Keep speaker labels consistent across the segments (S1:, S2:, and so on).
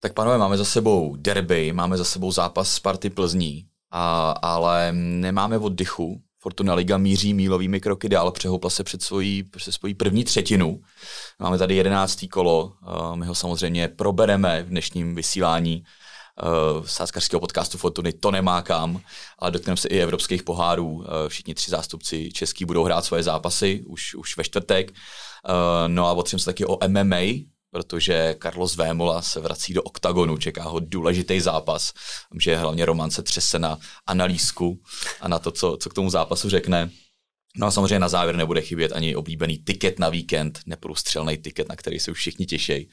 S1: Tak pánové, máme za sebou derby, máme za sebou zápas Sparty Plzní, a, ale nemáme oddychu. Fortuna Liga míří mílovými kroky dál, přehoupla se před svojí, před svojí první třetinu. Máme tady jedenáctý kolo, my ho samozřejmě probereme v dnešním vysílání uh, sázkařského podcastu Fortuny To nemá kam, ale dotkneme se i evropských pohárů. Uh, všichni tři zástupci český budou hrát svoje zápasy už, už ve čtvrtek. Uh, no a otřím se taky o MMA, protože Carlos Vémola se vrací do oktagonu, čeká ho důležitý zápas, že hlavně Roman se třese na analýzku a na to, co, co k tomu zápasu řekne. No a samozřejmě na závěr nebude chybět ani oblíbený tiket na víkend, neprůstřelný tiket, na který se už všichni těší.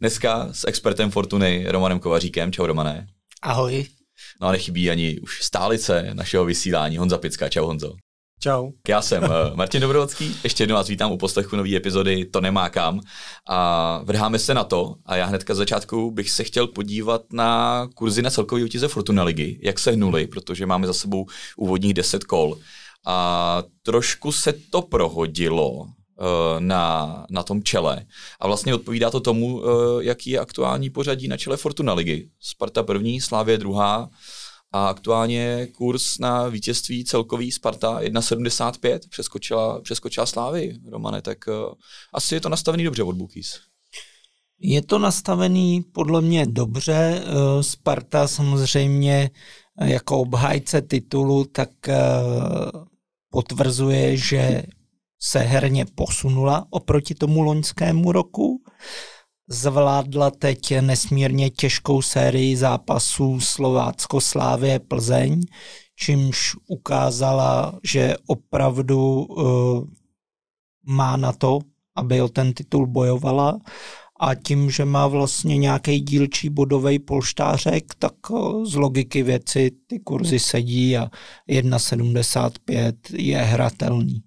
S1: Dneska s expertem Fortuny Romanem Kovaříkem. Čau Romané.
S2: Ahoj.
S1: No a nechybí ani už stálice našeho vysílání Honza Picka. Čau Honzo.
S3: Čau.
S1: Já jsem eh, Martin Dobrovodský, ještě jednou vás vítám u poslechu nové epizody To nemá kam a vrháme se na to a já hnedka z začátku bych se chtěl podívat na kurzy na celkový vítěze Fortuna ligy, jak se hnuli, protože máme za sebou úvodních 10 kol a trošku se to prohodilo eh, na, na tom čele. A vlastně odpovídá to tomu, eh, jaký je aktuální pořadí na čele Fortuna ligy. Sparta první, Slávě druhá, a aktuálně kurz na vítězství celkový Sparta 1,75 přeskočila, přeskočila Slávy, Romane, tak uh, asi je to nastavený dobře od Bookies.
S2: Je to nastavený podle mě dobře. Uh, Sparta samozřejmě uh, jako obhájce titulu tak potvrzuje, že se herně posunula oproti tomu loňskému roku zvládla teď nesmírně těžkou sérii zápasů Slovácko Slávě Plzeň, čímž ukázala, že opravdu uh, má na to, aby o ten titul bojovala a tím, že má vlastně nějaký dílčí bodový polštářek, tak uh, z logiky věci ty kurzy sedí a 1,75 je hratelný.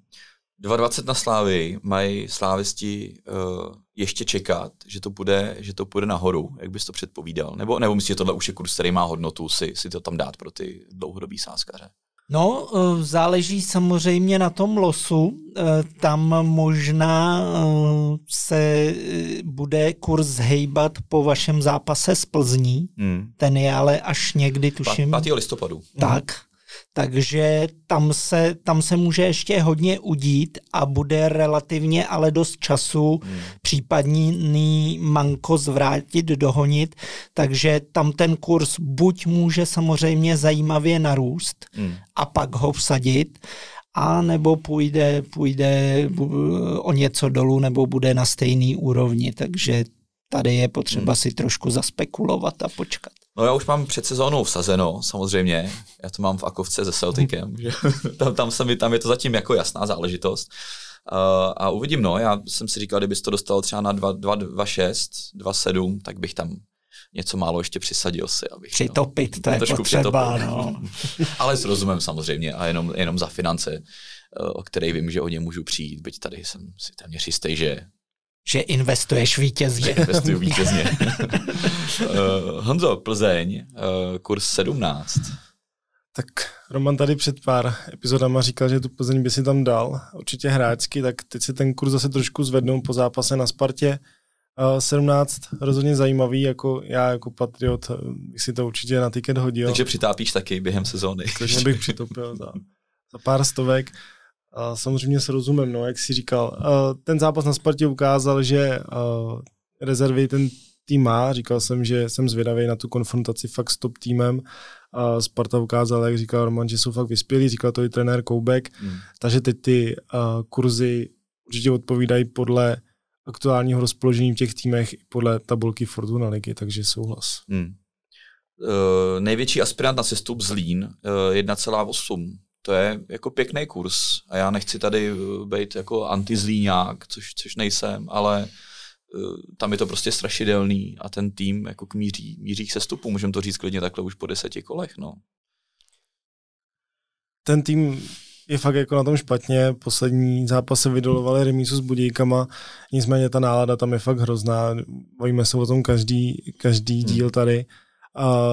S1: 2,20 na Slávy mají slávisti uh, ještě čekat, že to bude, že to půjde nahoru, jak bys to předpovídal? Nebo, nebo myslíš, že tohle už je kurz, který má hodnotu si, si to tam dát pro ty dlouhodobý sázkaře?
S2: No, uh, záleží samozřejmě na tom losu. Uh, tam možná uh, se bude kurz hejbat po vašem zápase s Plzní. Hmm. Ten je ale až někdy, tuším.
S1: 5. listopadu.
S2: Tak, takže tam se, tam se může ještě hodně udít a bude relativně ale dost času hmm. případný manko zvrátit, dohonit, takže tam ten kurz buď může samozřejmě zajímavě narůst hmm. a pak ho vsadit, a nebo půjde, půjde o něco dolů, nebo bude na stejný úrovni, takže tady je potřeba hmm. si trošku zaspekulovat a počkat.
S1: No já už mám před sezónou vsazeno, samozřejmě. Já to mám v Akovce se Celticem. Tam, tam, se mi, tam je to zatím jako jasná záležitost. Uh, a uvidím, no. Já jsem si říkal, kdybys to dostal třeba na 2,6, 2,7, tak bych tam něco málo ještě přisadil si. Abych,
S2: přitopit, no, to je potřeba, no.
S1: Ale s rozumem samozřejmě a jenom, jenom za finance, o kterých vím, že o ně můžu přijít, byť tady jsem si téměř jistý, že
S2: že investuješ vítězně. Že
S1: investuju vítězně. uh, Honzo, Plzeň, uh, kurz 17.
S3: Tak Roman tady před pár epizodama říkal, že tu Plzeň by si tam dal, určitě hráčsky, tak teď si ten kurz zase trošku zvednou po zápase na Spartě. Uh, 17 rozhodně zajímavý, jako já jako patriot bych si to určitě na tiket hodil.
S1: Takže přitápíš taky během sezóny.
S3: Takže bych přitopil za, za pár stovek. Samozřejmě s rozumem, no, jak jsi říkal. Ten zápas na Spartě ukázal, že rezervy ten tým má. Říkal jsem, že jsem zvědavý na tu konfrontaci fakt s top týmem. A Sparta ukázal, jak říkal Roman, že jsou fakt vyspělí, říkal to i trenér Koubek. Hmm. Takže teď ty kurzy určitě odpovídají podle aktuálního rozpoložení v těch týmech i podle tabulky Fortuna ligy, takže souhlas. Hmm.
S1: Uh, největší aspirant na sestup Zlín uh, 1,8 to je jako pěkný kurz a já nechci tady eh, být jako antizlíňák, což, což nejsem, ale uh, tam je to prostě strašidelný a ten tým jako k míří, míří k sestupu, můžeme to říct klidně takhle už po deseti kolech, no.
S3: Ten tým je fakt jako na tom špatně, poslední zápasy vydolovali remísu s Budíkama, nicméně ta nálada tam je fakt hrozná, bojíme se o tom každý, každý hmm. díl tady. A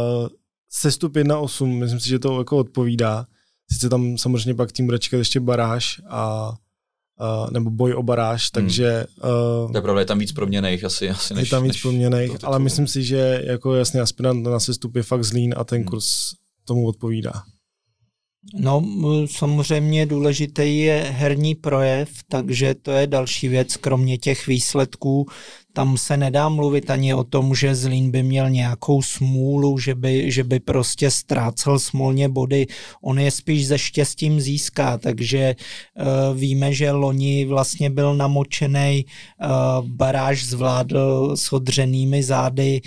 S3: sestup 1-8, myslím si, že to jako odpovídá. Sice tam samozřejmě pak tým bude čekat ještě baráž a uh, nebo boj o baráž, hmm. takže...
S1: Uh, to je pravda, je tam víc proměných asi, asi než,
S3: Je tam víc
S1: než
S3: proměných, ale myslím si, že jako jasně aspirant na sestup je fakt zlín a ten hmm. kurz tomu odpovídá.
S2: No, samozřejmě důležitý je herní projev, takže to je další věc, kromě těch výsledků, tam se nedá mluvit ani o tom, že Zlín by měl nějakou smůlu, že by, že by prostě ztrácel smolně body. On je spíš ze štěstím získá, takže uh, víme, že loni vlastně byl namočený, uh, baráž zvládl s odřenými zády.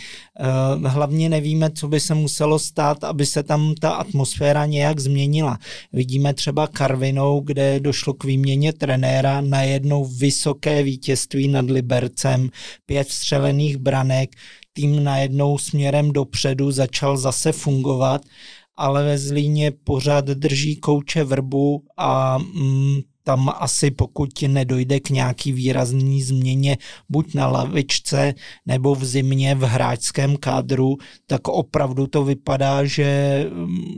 S2: Uh, hlavně nevíme, co by se muselo stát, aby se tam ta atmosféra nějak změnila. Vidíme třeba Karvinou, kde došlo k výměně trenéra, najednou vysoké vítězství nad Libercem, pět střelených branek, tým najednou směrem dopředu začal zase fungovat, ale ve Zlíně pořád drží kouče vrbu a mm, tam asi pokud nedojde k nějaký výrazný změně buď na lavičce nebo v zimě v hráčském kádru, tak opravdu to vypadá, že,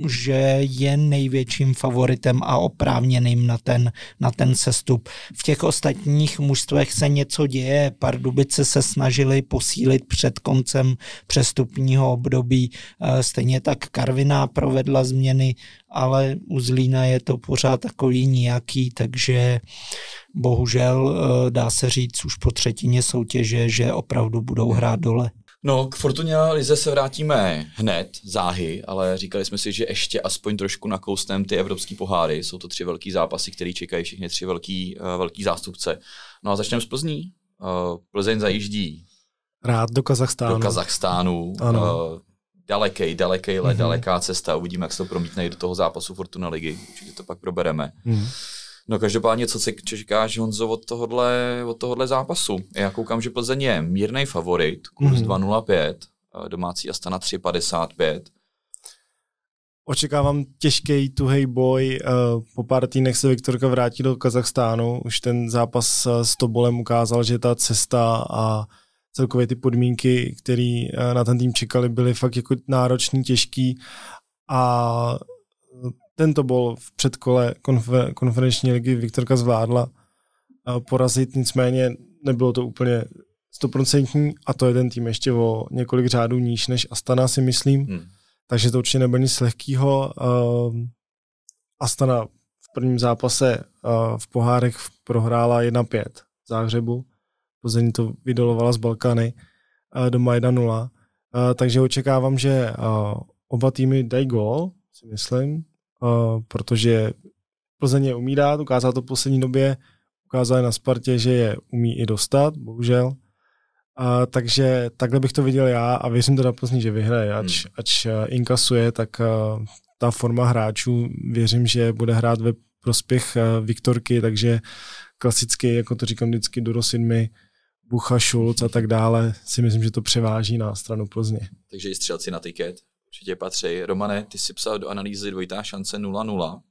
S2: že je největším favoritem a oprávněným na ten, na ten sestup. V těch ostatních mužstvech se něco děje, Pardubice se snažili posílit před koncem přestupního období, eh, stejně tak Karviná provedla změny, ale u Zlína je to pořád takový nějaký, takže bohužel eh, dá se říct už po třetině soutěže, že opravdu budou hrát dole.
S1: No, k Fortuně Lize se vrátíme hned, záhy, ale říkali jsme si, že ještě aspoň trošku nakoustem ty evropské poháry. Jsou to tři velký zápasy, které čekají všechny tři velký, uh, velký zástupce. No a začneme s Plzní. Uh, Plzeň zajíždí
S3: Rád do Kazachstánu.
S1: Do Kazachstánu. Ano. Daleký, daleký let, mm-hmm. daleká cesta. Uvidíme, jak se to promítne do toho zápasu Fortuna ligy. Určitě to pak probereme. Mm-hmm. No každopádně, co si čekáš, Honzo, od tohohle, od tohohle zápasu? Já koukám, že Plzeň je mírný favorit, kurz mm-hmm. 2.05, domácí Astana 3.55.
S3: Očekávám těžký, tuhej boj. Po pár týdnech se Viktorka vrátí do Kazachstánu. Už ten zápas s Tobolem ukázal, že ta cesta a celkově ty podmínky, které eh, na ten tým čekali, byly fakt jako náročný, těžký a tento bol v předkole konfer- konferenční ligy Viktorka zvládla eh, porazit, nicméně nebylo to úplně stoprocentní a to je ten tým ještě o několik řádů níž než Astana si myslím, hmm. takže to určitě nebylo nic lehkýho. Uh, Astana v prvním zápase v pohárech prohrála 1-5 v Záhřebu, Plzeň to vydolovala z Balkány doma 1-0. Takže očekávám, že oba týmy dají gól, si myslím, protože Plzeň je umí dát, ukázal to v poslední době, ukázal na Spartě, že je umí i dostat, bohužel. A, takže takhle bych to viděl já a věřím to na Plzni, že vyhraje. Ač, hmm. ač inkasuje, tak a, ta forma hráčů věřím, že bude hrát ve prospěch a, Viktorky, takže klasicky, jako to říkám vždycky, do Rosinmi, Bucha, Schulz a tak dále, si myslím, že to převáží na stranu Plzně.
S1: Takže i střelci na tiket určitě patří. Romane, ty si psal do analýzy dvojitá šance 0-0.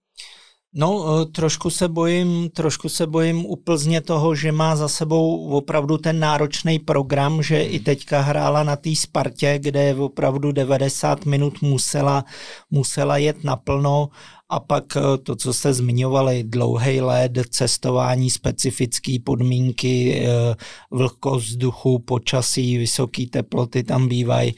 S2: No, eh, trošku se bojím, trošku se bojím u Plzně toho, že má za sebou opravdu ten náročný program, že i teďka hrála na té Spartě, kde opravdu 90 minut musela, musela jet naplno a pak eh, to, co jste zmiňovali, dlouhý let, cestování, specifické podmínky, eh, vlhkost vzduchu, počasí, vysoké teploty tam bývají.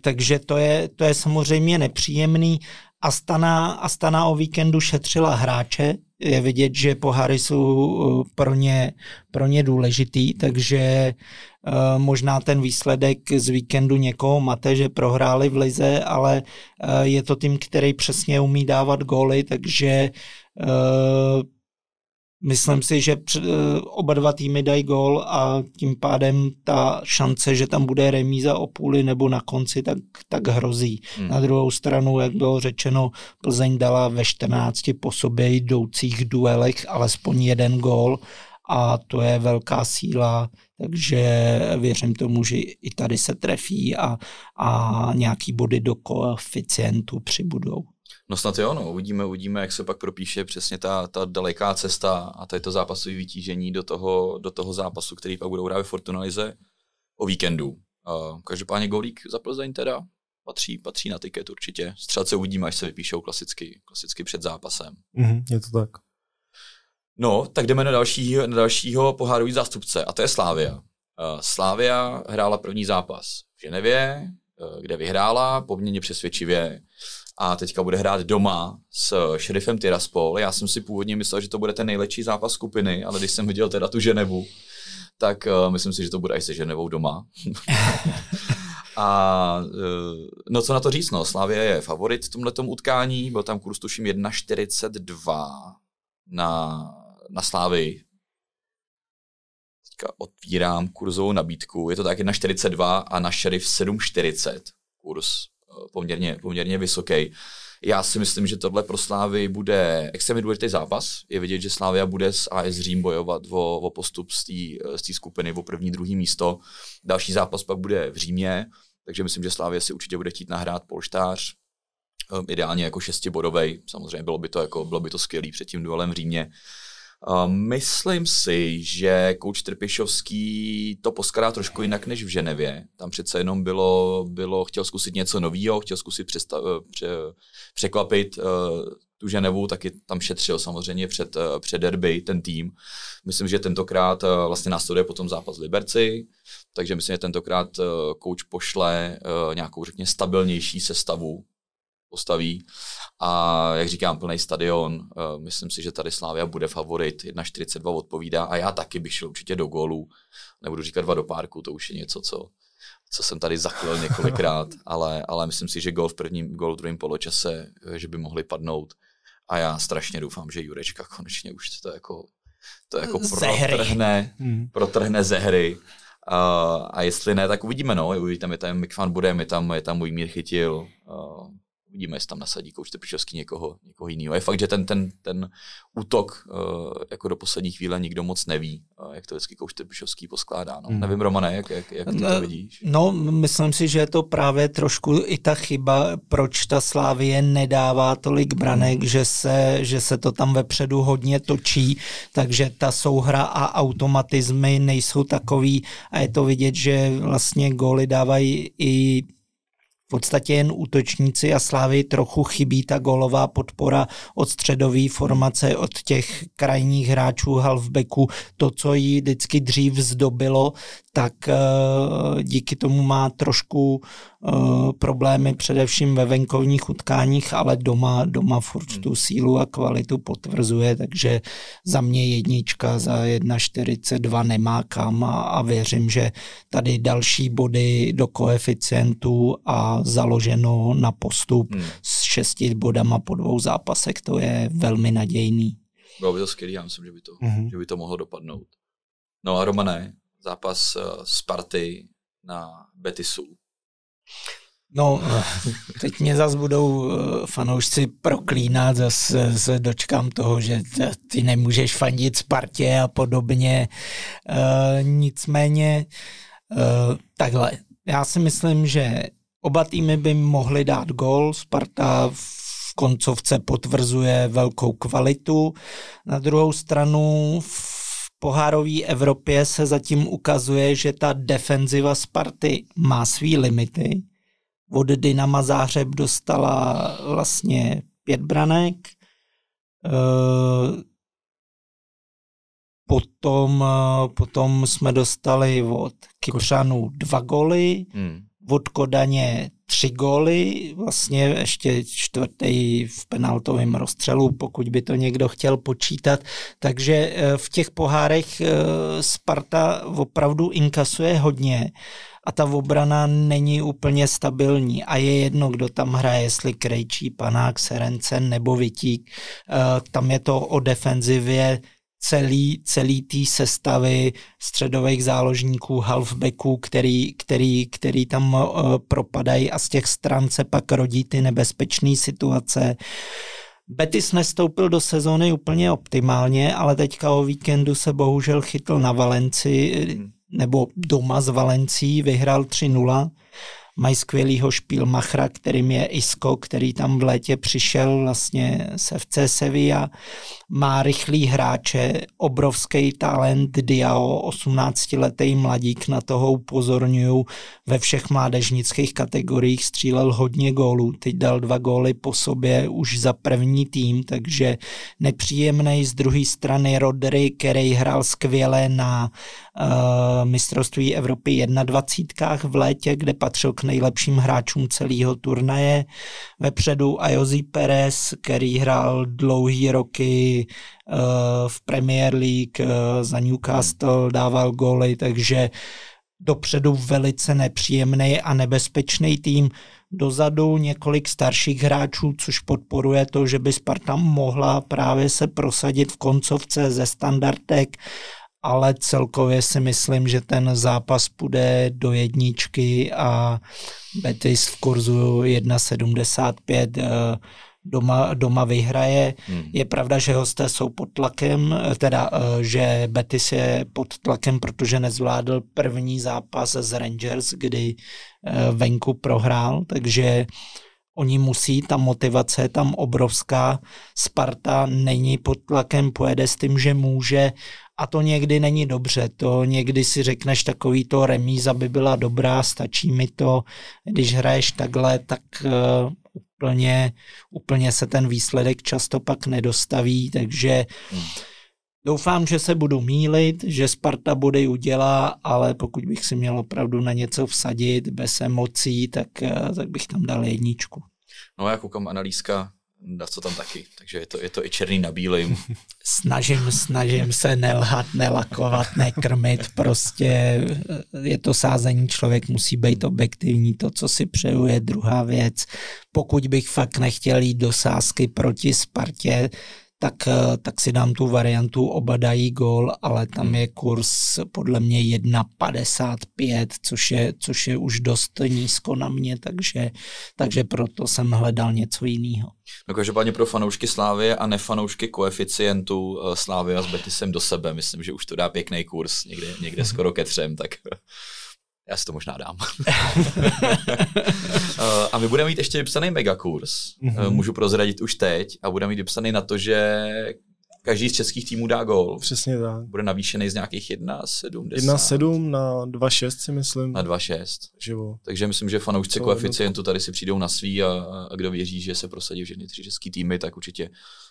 S2: Takže to je, to je samozřejmě nepříjemný Astana, Astana o víkendu šetřila hráče, je vidět, že pohary jsou uh, pro ně, pro ně důležitý, takže uh, možná ten výsledek z víkendu někoho mate, že prohráli v lize, ale uh, je to tým, který přesně umí dávat góly, takže Myslím si, že eh, oba dva týmy dají gól a tím pádem ta šance, že tam bude remíza o půli nebo na konci, tak, tak hrozí. Hmm. Na druhou stranu, jak bylo řečeno, Plzeň dala ve 14 po sobě jdoucích duelech alespoň jeden gól a to je velká síla, takže věřím tomu, že i tady se trefí a, a nějaký body do koeficientu přibudou.
S1: No snad jo, no. Uvidíme, uvidíme, jak se pak propíše přesně ta, ta daleká cesta a tady to zápasové vytížení do toho, do toho zápasu, který pak budou hrát ve Fortunalize o víkendu. Uh, každopádně golík za Plzeň teda patří, patří na tiket určitě. Střelce uvidíme, až se vypíšou klasicky, klasicky před zápasem.
S3: Mm-hmm, je to tak.
S1: No, tak jdeme na dalšího, na dalšího pohárový zástupce a to je Slávia. Uh, Slávia hrála první zápas v Ženevě, uh, kde vyhrála poměrně přesvědčivě a teďka bude hrát doma s šerifem Tiraspol. Já jsem si původně myslel, že to bude ten nejlepší zápas skupiny, ale když jsem viděl teda tu Ženevu, tak uh, myslím si, že to bude až se Ženevou doma. A no co na to říct, no, Slavia je favorit v tomhle utkání, byl tam kurz tuším 1,42 na, na Slávy. Teďka otvírám kurzovou nabídku, je to tak 1,42 a na Sheriff 7,40 kurz, poměrně, poměrně vysoký. Já si myslím, že tohle pro Slávy bude extrémně důležitý zápas. Je vidět, že Slávia bude s AS Řím bojovat o, o postup z té skupiny, o první, druhý místo. Další zápas pak bude v Římě, takže myslím, že Slávia si určitě bude chtít nahrát polštář. Um, ideálně jako šestibodovej. Samozřejmě bylo by to, jako, bylo by to skvělý před tím duelem v Římě. Myslím si, že kouč Trpišovský to poskará trošku jinak než v Ženevě. Tam přece jenom bylo, bylo chtěl zkusit něco nového, chtěl zkusit přestav, eh, pře, překvapit uh, tu Ženevu, taky tam šetřil samozřejmě před, uh, před derby ten tým. Myslím, že tentokrát uh, vlastně následuje potom zápas Liberci, takže myslím, že tentokrát kouč pošle nějakou, řekně, stabilnější sestavu postaví. A jak říkám, plný stadion, uh, myslím si, že tady Slávia bude favorit, 1,42 odpovídá a já taky bych šel určitě do gólu. Nebudu říkat dva do párku, to už je něco, co, co jsem tady zaklil několikrát, ale, ale myslím si, že gol v prvním, gol v druhém poločase, eh, že by mohli padnout. A já strašně doufám, že Jurečka konečně už to jako, to jako protrhne, hmm. protrhne ze hry. Uh, a jestli ne, tak uvidíme, no. Uvidíme, je tam Mick Van bude, je tam, je tam můj mír chytil. Uh, uvidíme, jestli tam nasadí kouč Trpišovský někoho, někoho jiného. Je fakt, že ten, ten, ten útok uh, jako do poslední chvíle nikdo moc neví, uh, jak to vždycky kouč Trpišovský poskládá. No. Mm. Nevím, Romane, jak, jak, jak ty to vidíš?
S2: No, myslím si, že je to právě trošku i ta chyba, proč ta Slávie nedává tolik branek, mm. že, se, že se to tam vepředu hodně točí, takže ta souhra a automatizmy nejsou takový a je to vidět, že vlastně góly dávají i v podstatě jen útočníci a Slávy trochu chybí ta golová podpora od středové formace, od těch krajních hráčů halfbacku, to, co jí vždycky dřív zdobilo, tak eh, díky tomu má trošku eh, problémy především ve venkovních utkáních, ale doma, doma furt tu sílu a kvalitu potvrzuje, takže za mě jednička za 1,42 nemá kam a, a věřím, že tady další body do koeficientu a založeno na postup hmm. s šesti bodama po dvou zápasech, to je velmi nadějný.
S1: Bylo by to skvělé, já myslím, že by to, mm-hmm. že by to mohlo dopadnout. No a Romané, zápas uh, Sparty na Betisu.
S2: No, teď mě zase budou eh, fanoušci proklínat, zase se dočkám toho, že ty nemůžeš fandit Spartě a podobně. E, nicméně, e, takhle, já si myslím, že oba týmy by mohly dát gol, Sparta v koncovce potvrzuje velkou kvalitu. Na druhou stranu v pohárové Evropě se zatím ukazuje, že ta defenziva Sparty má svý limity. Od Dynama Zářeb dostala vlastně pět branek, eh, potom, eh, potom jsme dostali od Kypřanů dva goly, hmm. Od Kodaně tři góly, vlastně ještě čtvrtý v penaltovém rozstřelu, pokud by to někdo chtěl počítat. Takže eh, v těch pohárech eh, Sparta opravdu inkasuje hodně a ta obrana není úplně stabilní a je jedno, kdo tam hraje, jestli Krejčí, Panák, Serencen nebo Vitík. Eh, tam je to o defenzivě celý, celý té sestavy středových záložníků, halfbacků, který, který, který tam uh, propadají a z těch stran se pak rodí ty nebezpečné situace. Betis nestoupil do sezóny úplně optimálně, ale teďka o víkendu se bohužel chytl na Valenci, nebo doma z Valencí, vyhrál 3-0. Mají skvělýho Špílmachra, kterým je Isko, který tam v létě přišel vlastně se FC Sevilla, má rychlý hráče, obrovský talent, Diao, 18-letý mladík, na toho upozorňuju, ve všech mládežnických kategoriích střílel hodně gólů, teď dal dva góly po sobě už za první tým, takže nepříjemný z druhé strany Rodry, který hrál skvěle na uh, mistrovství Evropy 21 v létě, kde patřil k nejlepším hráčům celého turnaje. Vepředu Ayozi Perez, který hrál dlouhý roky uh, v Premier League uh, za Newcastle, dával góly, takže dopředu velice nepříjemný a nebezpečný tým. Dozadu několik starších hráčů, což podporuje to, že by Sparta mohla právě se prosadit v koncovce ze standardek ale celkově si myslím, že ten zápas půjde do jedničky a Betis v kurzu 1,75 eh, doma, doma vyhraje. Hmm. Je pravda, že hosté jsou pod tlakem, eh, teda, eh, že Betis je pod tlakem, protože nezvládl první zápas z Rangers, kdy venku prohrál, takže oni musí, ta motivace je tam obrovská. Sparta není pod tlakem, pojede s tím, že může a to někdy není dobře, to někdy si řekneš takový to remíza by byla dobrá, stačí mi to, když hraješ takhle, tak uh, úplně, úplně se ten výsledek často pak nedostaví, takže doufám, že se budu mílit, že Sparta bude udělá, ale pokud bych si měl opravdu na něco vsadit bez emocí, tak, uh, tak bych tam dal jedničku.
S1: No já koukám analýzka co tam taky, takže je to, je to i černý na bílým.
S2: Snažím, snažím se nelhat, nelakovat, nekrmit, prostě je to sázení, člověk musí být objektivní, to, co si přeju, je druhá věc. Pokud bych fakt nechtěl jít do sázky proti Spartě, tak, eh, tak si dám tu variantu, oba dají gól, ale tam je kurz podle mě 1,55, což je, což je už dost nízko na mě, takže, takže proto jsem hledal něco jiného.
S1: No každopádně pro fanoušky Slávy a nefanoušky koeficientu eh, Slávy a s Betisem do sebe, myslím, že už to dá pěkný kurz, někde, někde skoro ke třem, tak já si to možná dám. Eh, a my budeme mít ještě vypsaný megakurs. Mm-hmm. Můžu prozradit už teď. A budeme mít vypsaný na to, že každý z českých týmů dá gol.
S3: Přesně tak.
S1: Bude navýšený z nějakých 1,7.
S3: 1,7 na 2,6 si myslím.
S1: Na 2,6. Takže myslím, že fanoušci koeficientu tady si přijdou na svý a, a kdo věří, že se prosadí všechny tři český týmy, tak určitě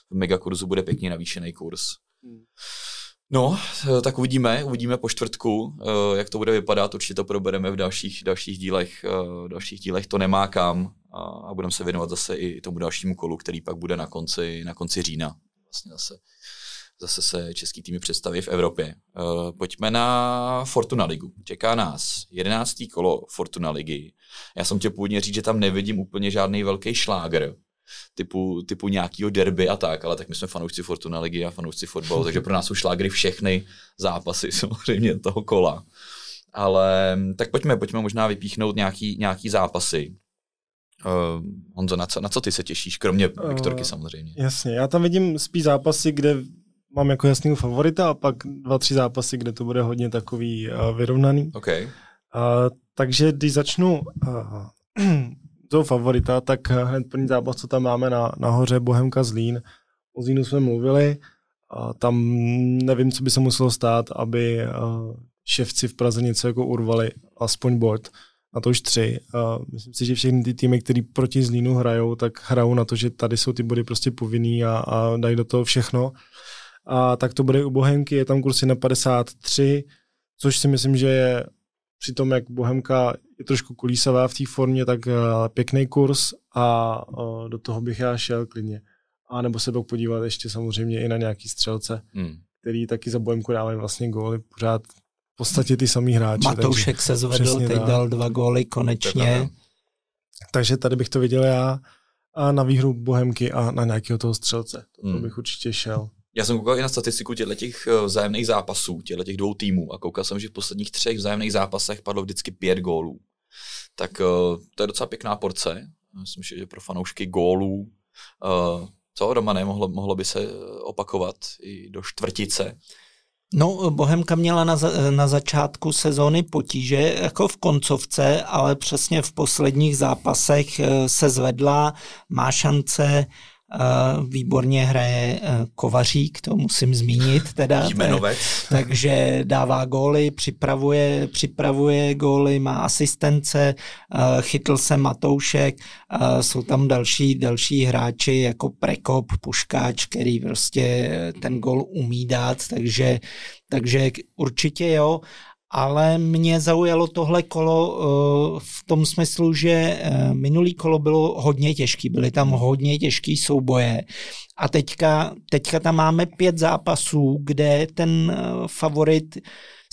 S1: v megakurzu bude pěkně navýšený kurz. Hmm. No, eh, tak uvidíme, uvidíme po čtvrtku, eh, jak to bude vypadat, určitě to probereme v dalších, dalších dílech, eh, v dalších dílech to nemá kam a, a budeme se věnovat zase i tomu dalšímu kolu, který pak bude na konci, na konci října. Vlastně zase, zase se český týmy představí v Evropě. Pojďme na Fortuna Ligu. Čeká nás jedenáctý kolo Fortuna Ligy. Já jsem tě původně říct, že tam nevidím úplně žádný velký šláger, typu, typu nějakého derby a tak, ale tak my jsme fanoušci Fortuna ligy a fanoušci fotbalu, takže pro nás jsou šlágry všechny zápasy samozřejmě toho kola. Ale tak pojďme, pojďme možná vypíchnout nějaký, nějaký zápasy. Uh, Honzo, na co, na co ty se těšíš, kromě uh, Viktorky samozřejmě?
S3: Jasně, já tam vidím spíš zápasy, kde mám jako jasného favorita a pak dva, tři zápasy, kde to bude hodně takový uh, vyrovnaný.
S1: Okay.
S3: Uh, takže když začnu uh, toho favorita, tak hned první zápas, co tam máme na, nahoře, Bohemka Zlín. O Zlínu jsme mluvili, a tam nevím, co by se muselo stát, aby ševci v Praze něco jako urvali, aspoň bod, na to už tři. A myslím si, že všechny ty týmy, které proti Zlínu hrajou, tak hrajou na to, že tady jsou ty body prostě povinný a, a dají do toho všechno. A tak to bude u Bohemky, je tam kursy na 53, což si myslím, že je při tom, jak Bohemka je trošku kulísavá v té formě, tak uh, pěkný kurz a uh, do toho bych já šel klidně. A nebo se pak podívat ještě samozřejmě i na nějaký střelce, hmm. který taky za Bohemku dávají vlastně góly pořád v podstatě ty samý hráči.
S2: Matoušek se zvedl, teď dal dva góly konečně.
S3: Takže tady bych to viděl já a na výhru Bohemky a na nějakého toho střelce. To hmm. bych určitě šel.
S1: Já jsem koukal i na statistiku těch eh, vzájemných zápasů, těch dvou týmů a koukal jsem, že v posledních třech vzájemných zápasech padlo vždycky pět gólů. Tak eh, to je docela pěkná porce. Myslím, že pro fanoušky gólů eh, co, doma mohlo, mohlo by se opakovat i do čtvrtice.
S2: No, Bohemka měla na, za, na začátku sezóny potíže, jako v koncovce, ale přesně v posledních zápasech se zvedla, má šance, výborně hraje eh, Kovařík, to musím zmínit teda.
S1: Jmenovec.
S2: Takže dává góly, připravuje, připravuje góly, má asistence, eh, chytl se Matoušek, eh, jsou tam další, další hráči jako Prekop, Puškáč, který prostě ten gól umí dát, takže, takže určitě jo ale mě zaujalo tohle kolo uh, v tom smyslu, že uh, minulý kolo bylo hodně těžký, byly tam hodně těžký souboje a teďka, teďka tam máme pět zápasů, kde ten uh, favorit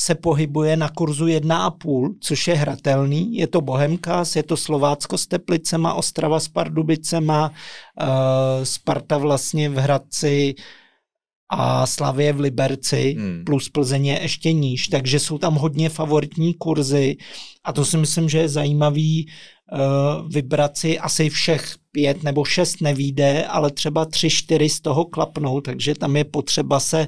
S2: se pohybuje na kurzu 1,5, což je hratelný. Je to Bohemkas, je to Slovácko s Teplicema, Ostrava s Pardubicema, Sparta vlastně v Hradci, a Slavě v Liberci hmm. plus Plzeň je ještě níž, takže jsou tam hodně favoritní kurzy a to si myslím, že je zajímavý uh, vybrat si asi všech pět nebo šest nevíde, ale třeba tři, čtyři z toho klapnou, takže tam je potřeba se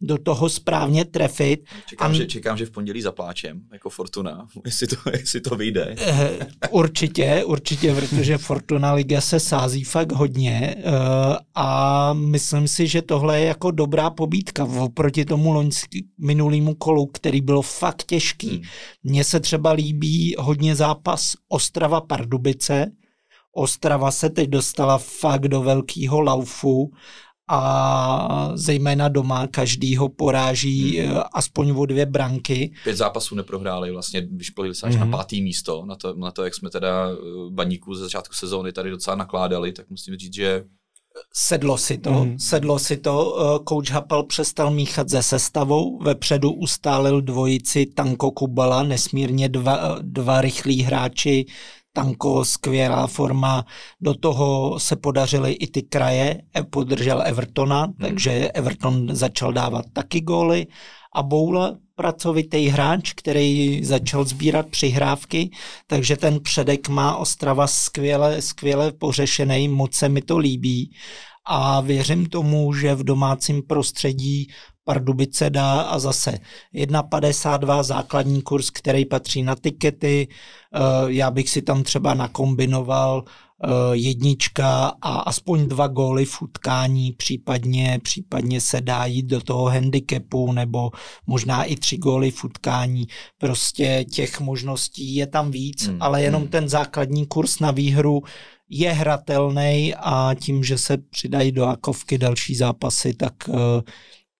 S2: do toho správně trefit.
S1: Čekám, a... že, čekám že v pondělí zapláčem, jako Fortuna, jestli to, jestli to vyjde.
S2: Eh, určitě, určitě, protože Fortuna Liga se sází fakt hodně eh, a myslím si, že tohle je jako dobrá pobídka oproti tomu loňský, minulýmu kolu, který byl fakt těžký. Hmm. Mně se třeba líbí hodně zápas Ostrava-Pardubice, Ostrava se teď dostala fakt do velkého laufu a zejména doma každýho poráží hmm. Eh, aspoň o dvě branky.
S1: Pět zápasů neprohráli, vlastně vyšplili se až hmm. na pátý místo, na to, na to, jak jsme teda eh, baníku ze začátku sezóny tady docela nakládali, tak musím říct, že
S2: Sedlo si to, mm. sedlo si to. Eh, coach Hapel přestal míchat se sestavou, vepředu ustálil dvojici Tanko Kubala, nesmírně dva, dva rychlí hráči, Tanko, skvělá forma, do toho se podařily i ty kraje, e, podržel Evertona, hmm. takže Everton začal dávat taky góly. A Boula pracovitý hráč, který začal sbírat přihrávky, takže ten předek má Ostrava skvěle, skvěle pořešený, moc se mi to líbí. A věřím tomu, že v domácím prostředí Pardubice dá a zase 1,52 základní kurz, který patří na tikety. Eh, já bych si tam třeba nakombinoval eh, jednička a aspoň dva góly v utkání, případně, případně se dá jít do toho handicapu nebo možná i tři góly v utkání. Prostě těch možností je tam víc, hmm. ale jenom hmm. ten základní kurz na výhru je hratelný a tím, že se přidají do akovky další zápasy, tak uh,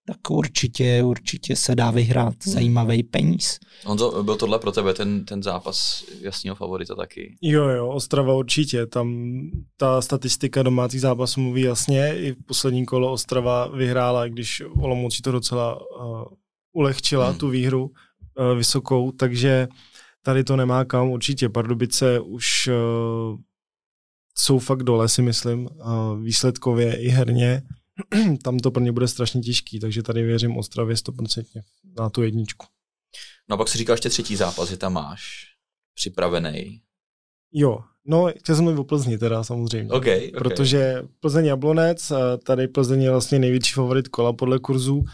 S2: tak určitě, určitě se dá vyhrát hmm. zajímavý peníz.
S1: Honzo, byl tohle pro tebe ten, ten zápas jasného favorita taky?
S3: Jo, jo, Ostrava určitě. Tam ta statistika domácích zápasů mluví jasně. I v posledním kolo Ostrava vyhrála, když Olomoucí to docela uh, ulehčila, hmm. tu výhru uh, vysokou, takže tady to nemá kam. Určitě Pardubice už uh, jsou fakt dole, si myslím, uh, výsledkově i herně tam to pro ně bude strašně těžký, takže tady věřím Ostravě 100% na tu jedničku.
S1: No a pak si říkal ještě třetí zápas, že tam máš připravený.
S3: Jo, no chtěl jsem mluvit o Plzni teda samozřejmě.
S1: Okay, okay.
S3: Protože Plzeň Jablonec, tady Plzeň je vlastně největší favorit kola podle kurzů.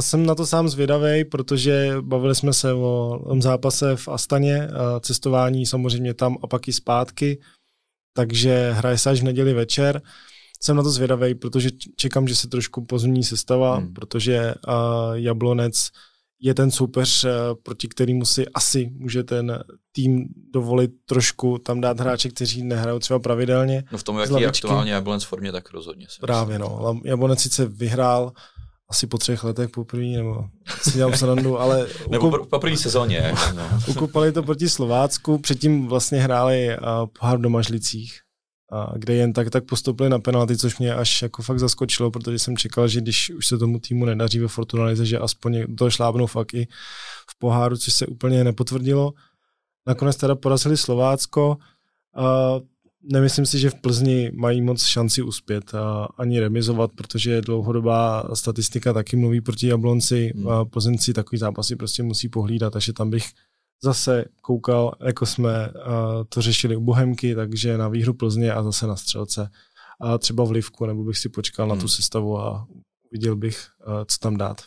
S3: Jsem na to sám zvědavý, protože bavili jsme se o zápase v Astaně, cestování samozřejmě tam a pak i zpátky, takže hraje se až v neděli večer jsem na to zvědavý, protože čekám, že se trošku pozmění sestava, hmm. protože uh, Jablonec je ten soupeř, uh, proti kterému si asi může ten tým dovolit trošku tam dát hráče, kteří nehrajou třeba pravidelně.
S1: No v tom, jaký je aktuálně Jablonec formě, tak rozhodně.
S3: Právě, no. Jablonec sice vyhrál asi po třech letech poprvé, nebo si dělám srandu, ale...
S1: nebo ukup... po první sezóně. No.
S3: Ukupali to proti Slovácku, předtím vlastně hráli uh, pohár v Domažlicích kde jen tak tak postupili na penalty, což mě až jako fakt zaskočilo, protože jsem čekal, že když už se tomu týmu nedaří ve Fortunalize, že aspoň to šlábnou fakt i v poháru, což se úplně nepotvrdilo. Nakonec teda porazili Slovácko. A nemyslím si, že v Plzni mají moc šanci uspět a ani remizovat, protože dlouhodobá statistika taky mluví proti Jablonci. Hmm. A Plzeňci takový zápasy prostě musí pohlídat, takže tam bych zase koukal, jako jsme uh, to řešili u Bohemky, takže na výhru Plzně a zase na střelce. A třeba v Livku, nebo bych si počkal hmm. na tu hmm. sestavu a viděl bych, uh, co tam dát.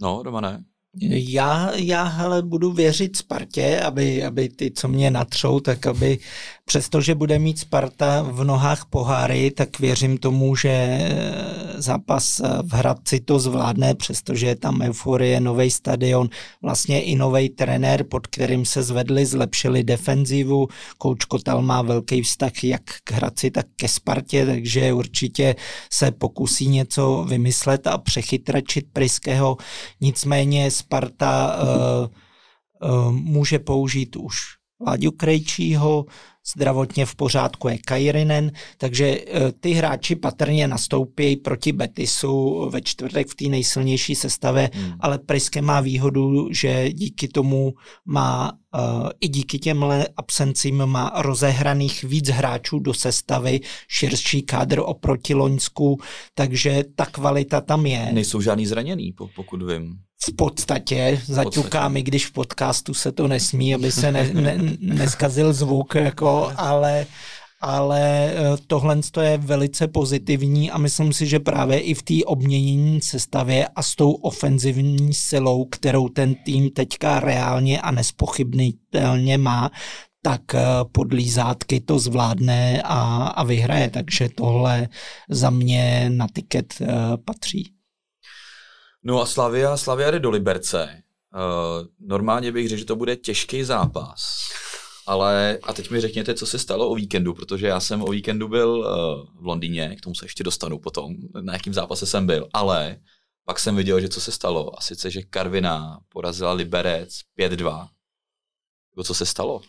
S1: No, doma ne.
S2: Já, já hele, budu věřit Spartě, aby, aby ty, co mě natřou, tak aby přestože bude mít Sparta v nohách poháry, tak věřím tomu, že eh, zápas eh, v Hradci to zvládne, přestože je tam euforie, nový stadion, vlastně i nový trenér, pod kterým se zvedli, zlepšili defenzivu. Kouč Kotal má velký vztah jak k Hradci, tak ke Spartě, takže určitě se pokusí něco vymyslet a přechytračit Priského. Nicméně Sparta uh, uh, může použít už Láďu Krejčího, zdravotně v pořádku je Kairinen, takže eh, ty hráči patrně nastoupí proti Betisu ve čtvrtek v té nejsilnější sestavě, hmm. ale Priske má výhodu, že díky tomu má i díky těmhle absencím má rozehraných víc hráčů do sestavy, širší kádr oproti Loňsku, takže ta kvalita tam je.
S1: Nejsou žádný zraněný, pokud vím
S2: v podstatě zaťukáme, když v podcastu se to nesmí, aby se ne, ne, neskazil zvuk, jako, ale, ale eh, tohle je velice pozitivní a myslím si, že právě i v té obměnění sestavě a s tou ofenzivní silou, kterou ten tým teďka reálně a nespochybnitelně má, tak eh, podlízátky to zvládne a, a vyhraje, takže tohle za mě na tiket uh, patří.
S1: No a Slavia, Slavia jde do Liberce. Uh, normálně bych řekl, že to bude těžký zápas. Ale, a teď mi řekněte, co se stalo o víkendu, protože já jsem o víkendu byl uh, v Londýně, k tomu se ještě dostanu potom, na jakým zápase jsem byl, ale pak jsem viděl, že co se stalo, a sice, že Karvina porazila Liberec 5-2. Nebo co se stalo?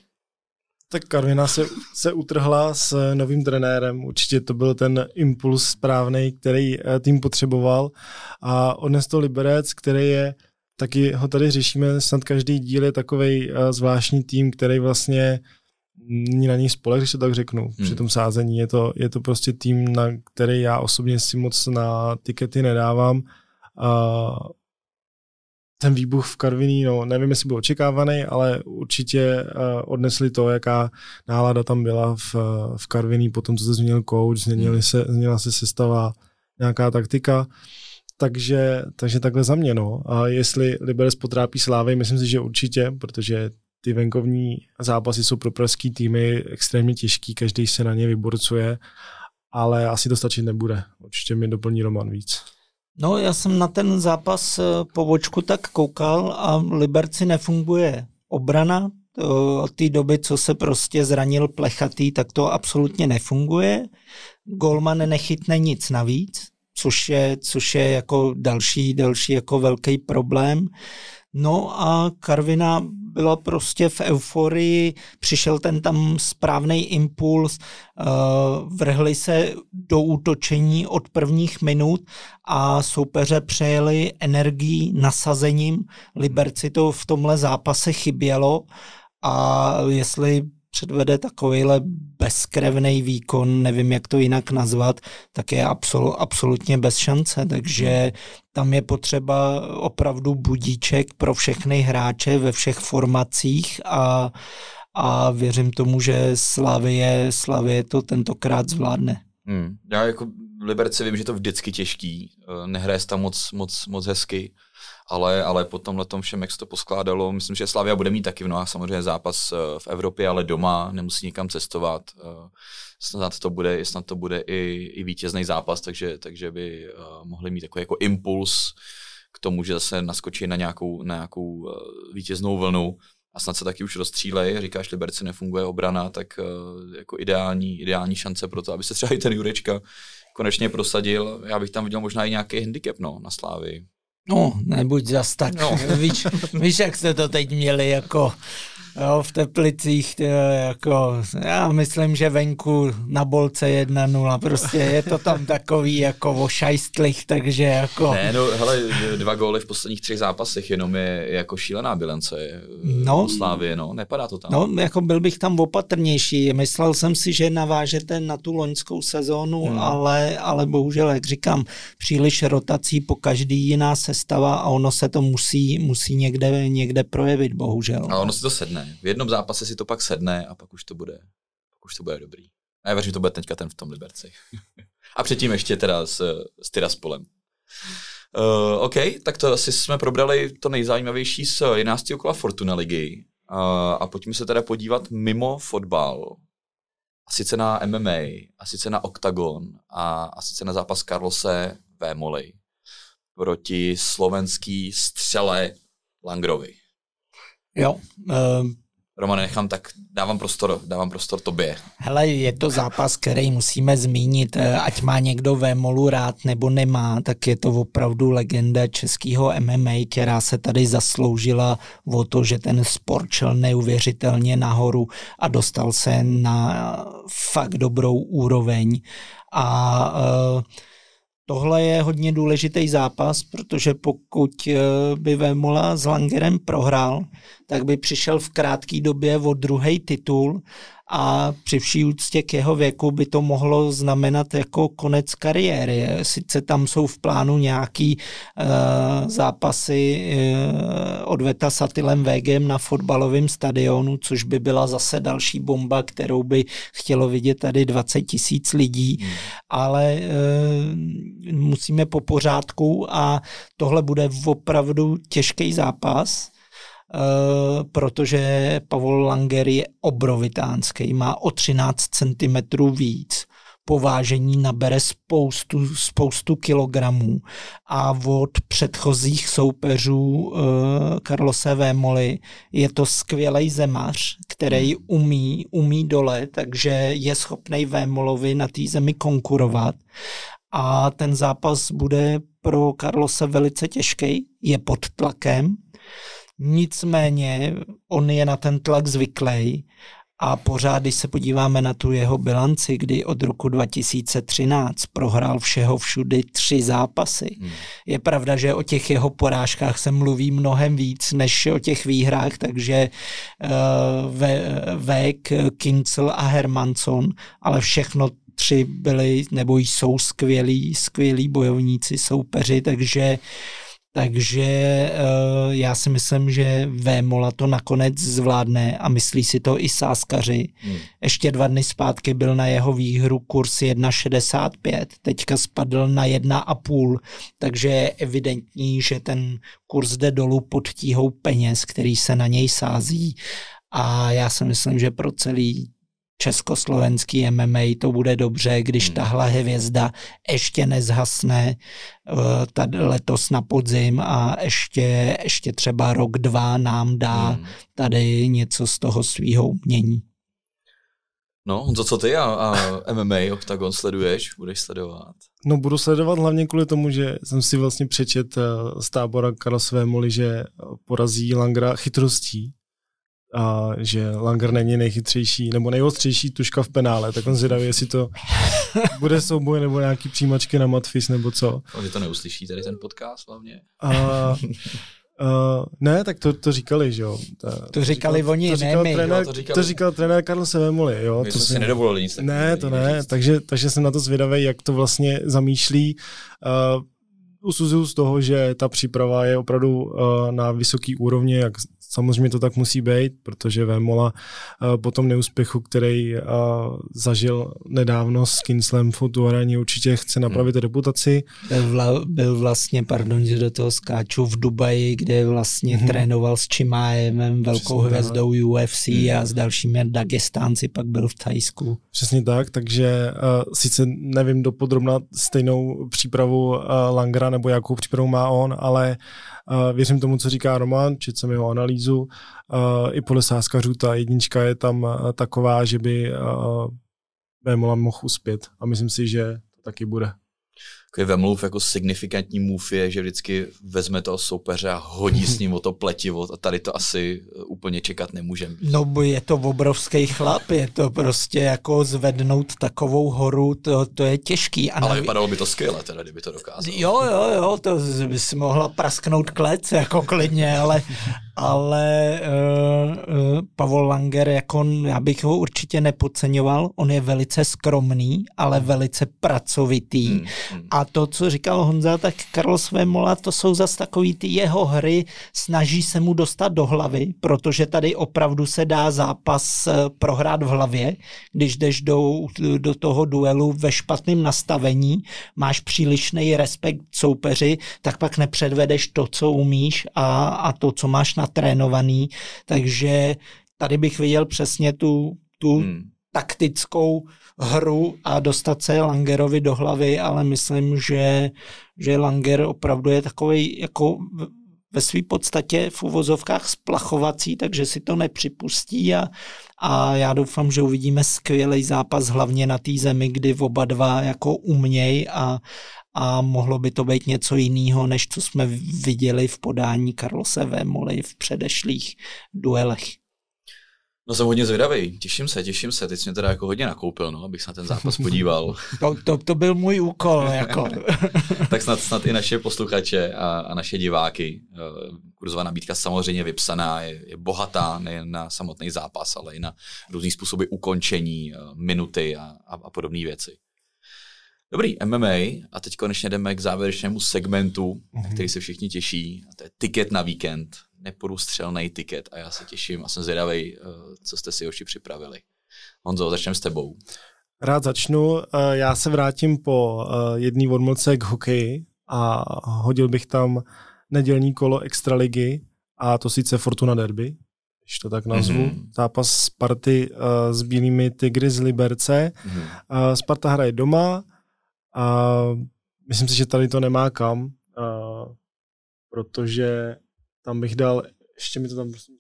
S3: Tak Karvina se, se utrhla s novým trenérem. Určitě to byl ten impuls správný, který eh, tým potřeboval. A odnes to Liberec, který je, taky ho tady řešíme, snad každý díl je takový eh, zvláštní tým, který vlastně ní na něj spolek, když to tak řeknu, hmm. při tom sázení. Je to, je to prostě tým, na který já osobně si moc na tikety nedávám. Uh, ten výbuch v Karviní, no nevím, jestli byl očekávaný, ale určitě uh, odnesli to, jaká nálada tam byla v, v Karviní, potom co se změnil coach, změnili se, změnila se sestava, nějaká taktika, takže, takže takhle za mě, no. A jestli Liberec potrápí Slávy, myslím si, že určitě, protože ty venkovní zápasy jsou pro pražský týmy extrémně těžký, každý se na ně vyborcuje, ale asi to stačit nebude. Určitě mi doplní Roman víc.
S2: No, já jsem na ten zápas eh, po vočku tak koukal a Liberci nefunguje obrana. Od té doby, co se prostě zranil plechatý, tak to absolutně nefunguje. Golman nechytne nic navíc, což je, což je jako další, další jako velký problém. No a Karvina byla prostě v euforii, přišel ten tam správný impuls, uh, vrhli se do útočení od prvních minut a soupeře přejeli energií, nasazením. Liberci to v tomhle zápase chybělo a jestli předvede takovýhle bezkrevný výkon, nevím, jak to jinak nazvat, tak je absol, absolutně bez šance. Takže tam je potřeba opravdu budíček pro všechny hráče ve všech formacích a, a věřím tomu, že Slavie, Slavie to tentokrát zvládne.
S1: Hmm. Já jako Liberce vím, že to vždycky těžký, eh, nehraje tam moc, moc, moc hezky ale, ale potom na tom všem, jak se to poskládalo, myslím, že Slavia bude mít taky v nohách samozřejmě zápas eh, v Evropě, ale doma nemusí nikam cestovat. Eh, snad to bude, snad to bude i, i vítězný zápas, takže, takže by eh, mohli mít takový jako impuls k tomu, že zase naskočí na nějakou, na nějakou vítěznou vlnu a snad se taky už rozstřílej, říkáš, Liberci nefunguje obrana, tak jako ideální, ideální šance pro to, aby se třeba i ten Jurečka konečně prosadil. Já bych tam viděl možná i nějaký handicap no, na Slávii.
S2: No, nebuď zas tak. No. víš, víš, jak jste to teď měli jako jo, v Teplicích, to jako, já myslím, že venku na bolce 1-0, prostě je to tam takový jako o šajstlích, takže jako...
S1: Ne, no hele, dva góly v posledních třech zápasech, jenom je jako šílená bilance no, Slávě, no, nepadá to tam.
S2: No, jako byl bych tam opatrnější, myslel jsem si, že navážete na tu loňskou sezónu, hmm. ale, ale bohužel, jak říkám, příliš rotací po každý jiná sestava a ono se to musí, musí někde, někde projevit, bohužel.
S1: A ono se to sedne v jednom zápase si to pak sedne a pak už to bude, pak už to bude dobrý. A já věřím, že to bude teďka ten v tom Liberci. a předtím ještě teda s, s Tiraspolem. Uh, OK, tak to asi jsme probrali to nejzajímavější z 11. kola Fortuna ligy. Uh, a pojďme se teda podívat mimo fotbal. A sice na MMA, a sice na Octagon, a, a sice na zápas Carlose Vémoli proti slovenský střele Langrovi.
S2: Jo, uh,
S1: Roman, nechám tak, dávám prostor, dávám prostor tobě.
S2: Hele, je to zápas, který musíme zmínit, eh, ať má někdo Vémolu rád nebo nemá, tak je to opravdu legenda českého MMA, která se tady zasloužila o to, že ten sport šel neuvěřitelně nahoru a dostal se na fakt dobrou úroveň. A uh, Tohle je hodně důležitý zápas, protože pokud eh, by Vémola s Langerem prohrál, tak by přišel v krátké době o druhý titul a při vší úctě k jeho věku by to mohlo znamenat jako konec kariéry. Sice tam jsou v plánu nějaký uh, zápasy uh, odveta s Atilem Vegem na fotbalovém stadionu, což by byla zase další bomba, kterou by chtělo vidět tady 20 tisíc lidí, hmm. ale uh, musíme po pořádku a tohle bude opravdu těžký zápas protože Pavol Langer je obrovitánský, má o 13 cm víc, povážení nabere spoustu, spoustu kilogramů. A od předchozích soupeřů uh, Carlose Vémoli je to skvělý zemař, který hmm. umí, umí dole, takže je schopný Vémolovi na té zemi konkurovat. A ten zápas bude pro Carlose velice těžký, je pod tlakem, Nicméně on je na ten tlak zvyklý a pořád, když se podíváme na tu jeho bilanci, kdy od roku 2013 prohrál všeho všudy tři zápasy. Hmm. Je pravda, že o těch jeho porážkách se mluví mnohem víc než o těch výhrách, takže uh, Vek, Kincel a Hermanson, ale všechno tři byli nebo jsou skvělí, skvělí bojovníci, soupeři, takže uh, takže uh, já si myslím, že Vémola to nakonec zvládne a myslí si to i sáskaři. Hmm. Ještě dva dny zpátky byl na jeho výhru kurz 1,65, teďka spadl na 1,5, takže je evidentní, že ten kurz jde dolů pod tíhou peněz, který se na něj sází a já si myslím, že pro celý československý MMA to bude dobře, když hmm. tahle hvězda ještě nezhasne uh, tady letos na podzim a ještě, ještě třeba rok, dva nám dá hmm. tady něco z toho svého umění.
S1: No, Honzo, co ty a, a MMA, Octagon sleduješ? Budeš sledovat?
S3: No, budu sledovat hlavně kvůli tomu, že jsem si vlastně přečet uh, z tábora Karlsové Moli, že porazí Langra chytrostí a že Langer není nejchytřejší nebo nejostřejší tuška v penále, tak on zvědavý, jestli to bude souboj nebo nějaký přímačky na matfis nebo co.
S1: Oni to neuslyší tady ten podcast hlavně.
S3: A, Uh, ne, tak to, to říkali, že jo.
S2: To, to říkali říkal, oni,
S3: to říkal
S2: ne
S3: trenér, jo, to, říkali. to říkal trenér Karl Sevemoli, jo.
S1: My
S3: to
S1: si nedovolili nic
S3: Ne, to ne, takže, takže jsem na to zvědavý, jak to vlastně zamýšlí. Uh, usuzuju z toho, že ta příprava je opravdu uh, na vysoký úrovni, jak Samozřejmě to tak musí být, protože Vémola eh, po tom neúspěchu, který eh, zažil nedávno s Kinslem v Tuarani, určitě chce napravit hmm. reputaci.
S2: Byl, vla, byl vlastně, pardon, že do toho skáču, v Dubaji, kde vlastně hmm. trénoval s Čimájevem, velkou Přesně hvězdou tak. UFC hmm. a s dalšími Dagestánci, pak byl v Tajsku.
S3: Přesně tak, takže uh, sice nevím dopodrobna stejnou přípravu uh, Langra nebo jakou přípravu má on, ale uh, věřím tomu, co říká Roman, četl jsem jeho analýzu. Uh, I podle sáskařů ta jednička je tam uh, taková, že by uh, Vémola mohl uspět a myslím si, že to taky bude
S1: takový vemluv jako signifikantní move je, že vždycky vezme toho soupeře a hodí s ním o to pletivo a tady to asi eh, úplně čekat nemůžeme.
S2: No je to obrovský chlap, je to prostě jako zvednout takovou horu, to, to je těžký.
S1: A Ale vypadalo by to skvěle teda, kdyby to dokázal.
S2: Jo, jo, jo, to by si mohla prasknout klec jako klidně, ale, ale uh, uh, Pavol Langer, jako já bych ho určitě nepodceňoval, on je velice skromný, ale velice pracovitý hmm, hmm. a A to, co říkal Honza, tak Carlos Vemola, to jsou zase takový ty jeho hry, snaží se mu dostat do hlavy, protože tady opravdu se dá zápas eh, prohrát v hlavě, když jdeš do, do toho duelu ve špatném nastavení, máš přílišný respekt soupeři, tak pak nepředvedeš to, co umíš a, a to, co máš natrénovaný, takže tady bych viděl přesně tu, tu hmm. taktickou hru a dostat se Langerovi do hlavy, ale myslím, že, že Langer opravdu je takový jako ve své podstatě v uvozovkách splachovací, takže si to nepřipustí a, a já doufám, že uvidíme skvělý zápas hlavně na té zemi, kdy oba dva jako uměj a, a mohlo by to být něco jiného, než co jsme viděli v podání Karlose Vémoly v předešlých duelech.
S1: No jsem hodně zvědavý, těším se, těším se. Teď jsem teda jako hodně nakoupil, no, abych se na ten zápas podíval.
S2: to, to, to byl můj úkol, jako.
S1: tak snad, snad i naše posluchače a, a naše diváky. Eh, kurzová nabídka samozřejmě vypsaná, je, je bohatá nejen na samotný zápas, ale i na různý způsoby ukončení, eh, minuty a, a, a podobné věci. Dobrý, MMA a teď konečně jdeme k závěrečnému segmentu, mm-hmm. který se všichni těší, a to je tiket na víkend neprůstřelný tiket a já se těším a jsem zvědavý, eh, co jste si oči připravili. Honzo, začneme s tebou.
S3: Rád začnu. Eh, já se vrátím po eh, jedné odmlce k hokeji a hodil bych tam nedělní kolo extraligy a to sice Fortuna Derby, když to tak nazvu. Mm-hmm. Zápas Sparty s bílými Tigry z Liberce. Mm-hmm. Sparta hraje doma a myslím si, že tady to nemá kam, protože tam bych dal, ještě mi to tam prosím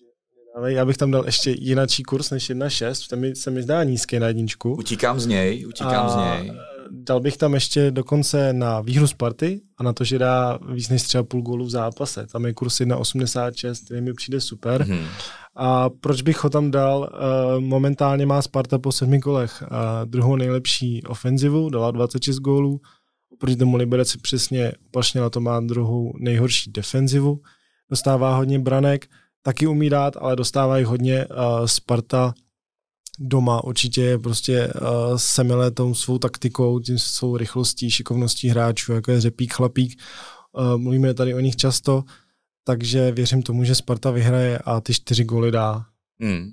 S3: ale já bych tam dal ještě jinačí kurz než 1.6, ten mi, se mi zdá nízký na jedničku.
S1: Utíkám z něj, utíkám a z něj.
S3: Dal bych tam ještě dokonce na výhru Sparty a na to, že dá víc než třeba půl gólu v zápase. Tam je kurz 1.86, který mi přijde super. Mm-hmm. A proč bych ho tam dal? Uh, momentálně má Sparta po sedmi kolech uh, druhou nejlepší ofenzivu, dala 26 gólů. Oproti tomu Liberec přesně opačně na to má druhou nejhorší defenzivu dostává hodně branek, taky umí dát, ale dostává jich hodně. Uh, Sparta doma určitě je prostě uh, semile tou svou taktikou, tím svou rychlostí, šikovností hráčů, jako je Řepík, Chlapík. Uh, mluvíme tady o nich často, takže věřím tomu, že Sparta vyhraje a ty čtyři góly dá.
S1: Hmm.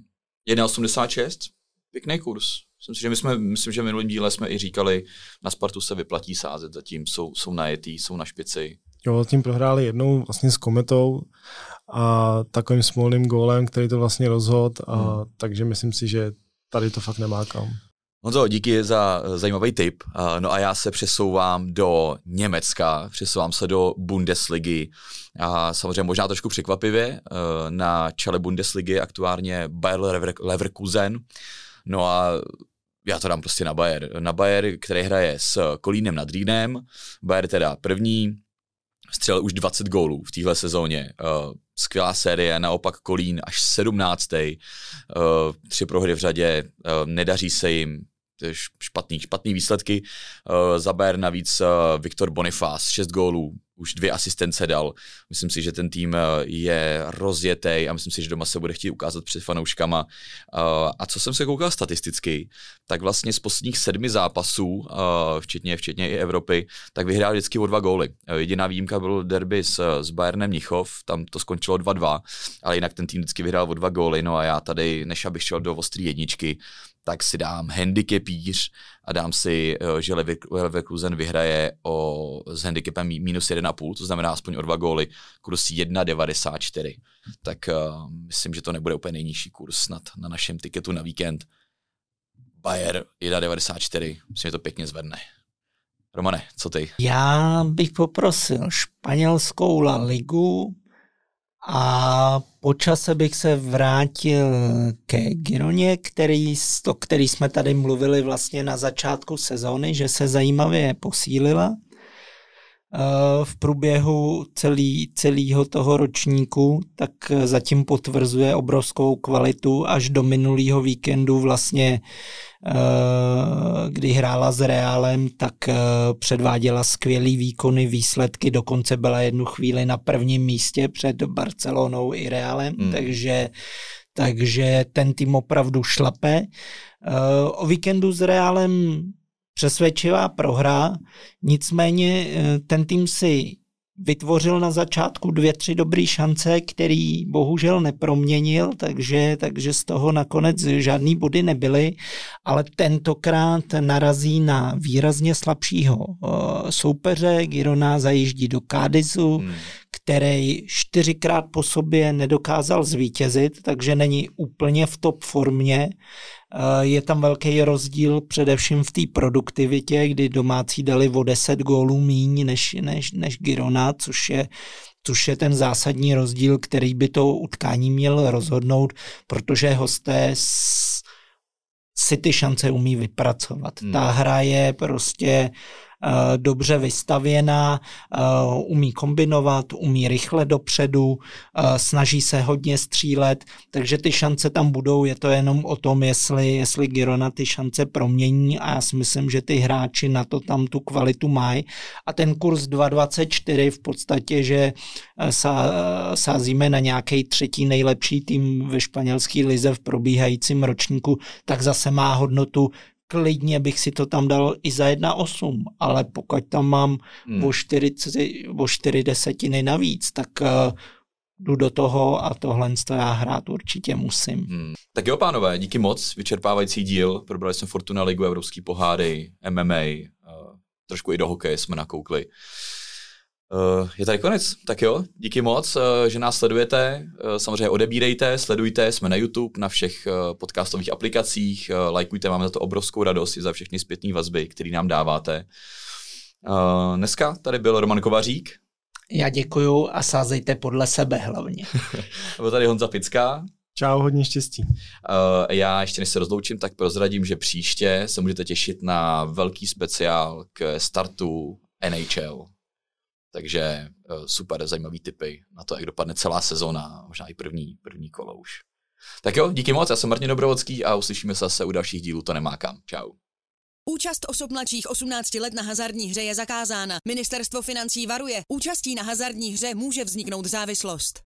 S1: 1,86? Pěkný kurz. Myslím, že my jsme, myslím, že v minulém díle jsme i říkali, na Spartu se vyplatí sázet, zatím jsou, jsou najetý, jsou na špici.
S3: Jo, tím prohráli jednou vlastně s Kometou a takovým smolným gólem, který to vlastně rozhod, a hmm. takže myslím si, že tady to fakt nemá kam.
S1: Honzo, díky za zajímavý tip. No a já se přesouvám do Německa, přesouvám se do Bundesligy. A samozřejmě možná trošku překvapivě, eh, na čele Bundesligy aktuálně Bayer Leverkusen. No a já to dám prostě na Bayer. Na Bayer, který hraje s Kolínem nad Rýnem. Bayer teda první, střelil už 20 gólů v téhle sezóně. Uh, skvělá série, naopak Kolín až 17. Uh, eh, tři prohry v řadě, uh, nedaří se jim, špatný, špatný výsledky. Uh, za Bayern navíc uh, Viktor Bonifaz, 6 gólů, už dvě asistence dal. Myslím si, že ten tým eh, je rozjetý a myslím si, že doma se bude chtít ukázat před fanouškama. Eh, a co jsem se koukal statisticky, tak vlastně z posledních sedmi zápasů, eh, včetně, včetně i Evropy, tak vyhrál vždycky o dva góly. Jediná výjimka byl derby s, s Bayernem Nichov, tam to skončilo 2-2, ale jinak ten tým vždycky vyhrál o dva góly, no a já tady, než abych šel do ostrý jedničky, tak si dám handicapíř a dám si, eh, že Leverkusen vyhraje o, s handicapem minus 1,5, to znamená aspoň o dva góly, kurz 1,94. Tak uh, myslím, že to nebude úplně nejnižší kurz snad na našem tiketu na víkend. Bayer 1,94, myslím, že to pěkně zvedne. Romane, co ty?
S2: Já bych poprosil španělskou La Ligu, a po čase bych se vrátil ke Gironě, který, to, který jsme tady mluvili vlastně na začátku sezóny, že se zajímavě posílila v průběhu celý, celého toho ročníku, tak zatím potvrzuje obrovskou kvalitu až do minulého víkendu vlastně Eh, kdy hrála s Reálem, tak eh, předváděla skvělý výkony, výsledky, dokonce byla jednu chvíli na prvním místě před Barcelonou i Reálem, hmm. takže, takže ten tým opravdu šlape. Eh, o víkendu s Reálem přesvědčivá prohra, nicméně eh, ten tým si vytvořil na začátku dvě, tři dobré šance, který bohužel neproměnil, takže, takže z toho nakonec žádný body nebyly, ale tentokrát narazí na výrazně slabšího eh, soupeře. Girona zajíždí do Kádizu, hmm. který čtyřikrát po sobě nedokázal zvítězit, takže není úplně v top formě. Eh, je tam velký rozdíl především v té produktivitě, kdy domácí dali o 10 gólů míň než, než, než Girona, což je což je ten zásadní rozdíl, který by to utkání měl rozhodnout, protože hosté si ty šance umí vypracovat. Hmm. Ta hra je prostě dobře vystavěná, eh, umí kombinovat, umí rychle dopředu, eh, snaží se hodně střílet, takže ty šance tam budou, je to jenom o tom, jestli, jestli Girona ty šance promění a já si myslím, že ty hráči na to tam tu kvalitu mají. A ten kurz 2.24 v podstatě, že sázíme na nějaký třetí nejlepší tým ve španělské lize v probíhajícím ročníku, tak zase má hodnotu klidně bych si to tam dal i za 1,8, ale pokud tam mám hmm. o, 40, o 4 desetiny navíc, tak uh, jdu do toho a tohle to já hrát určitě musím. Hmm.
S1: Tak jo, pánové, díky moc, vyčerpávající díl, probrali jsme Fortuna Ligu, Evropský poháry, MMA, uh, trošku i do hokeje jsme nakoukli. Uh, je tady konec. Tak jo, díky moc, uh, že nás sledujete. Uh, samozřejmě odebírejte, sledujte, jsme na YouTube, na všech podcastových aplikacích, lajkujte, máme za to obrovskou radost i za všechny zpětné vazby, které nám dáváte. Dneska tady byl Roman Kovařík.
S2: Já děkuju a sázejte podle sebe hlavně.
S1: byl tady Honza Pická.
S3: Čau, hodně štěstí.
S1: Uh, já ještě než se rozloučím, tak prozradím, že příště se můžete těšit na velký speciál k startu NHL. Takže eh, super, zajímavý typy na to, jak dopadne celá sezóna, možná i první, první kolo už. Tak jo, díky moc, já jsem Martin Dobrovodský a uslyšíme se zase u dalších dílů To nemá kam. Čau. Účast osob mladších 18 let na hazardní hře je zakázána. Ministerstvo financí varuje. Účastí na hazardní hře může vzniknout závislost.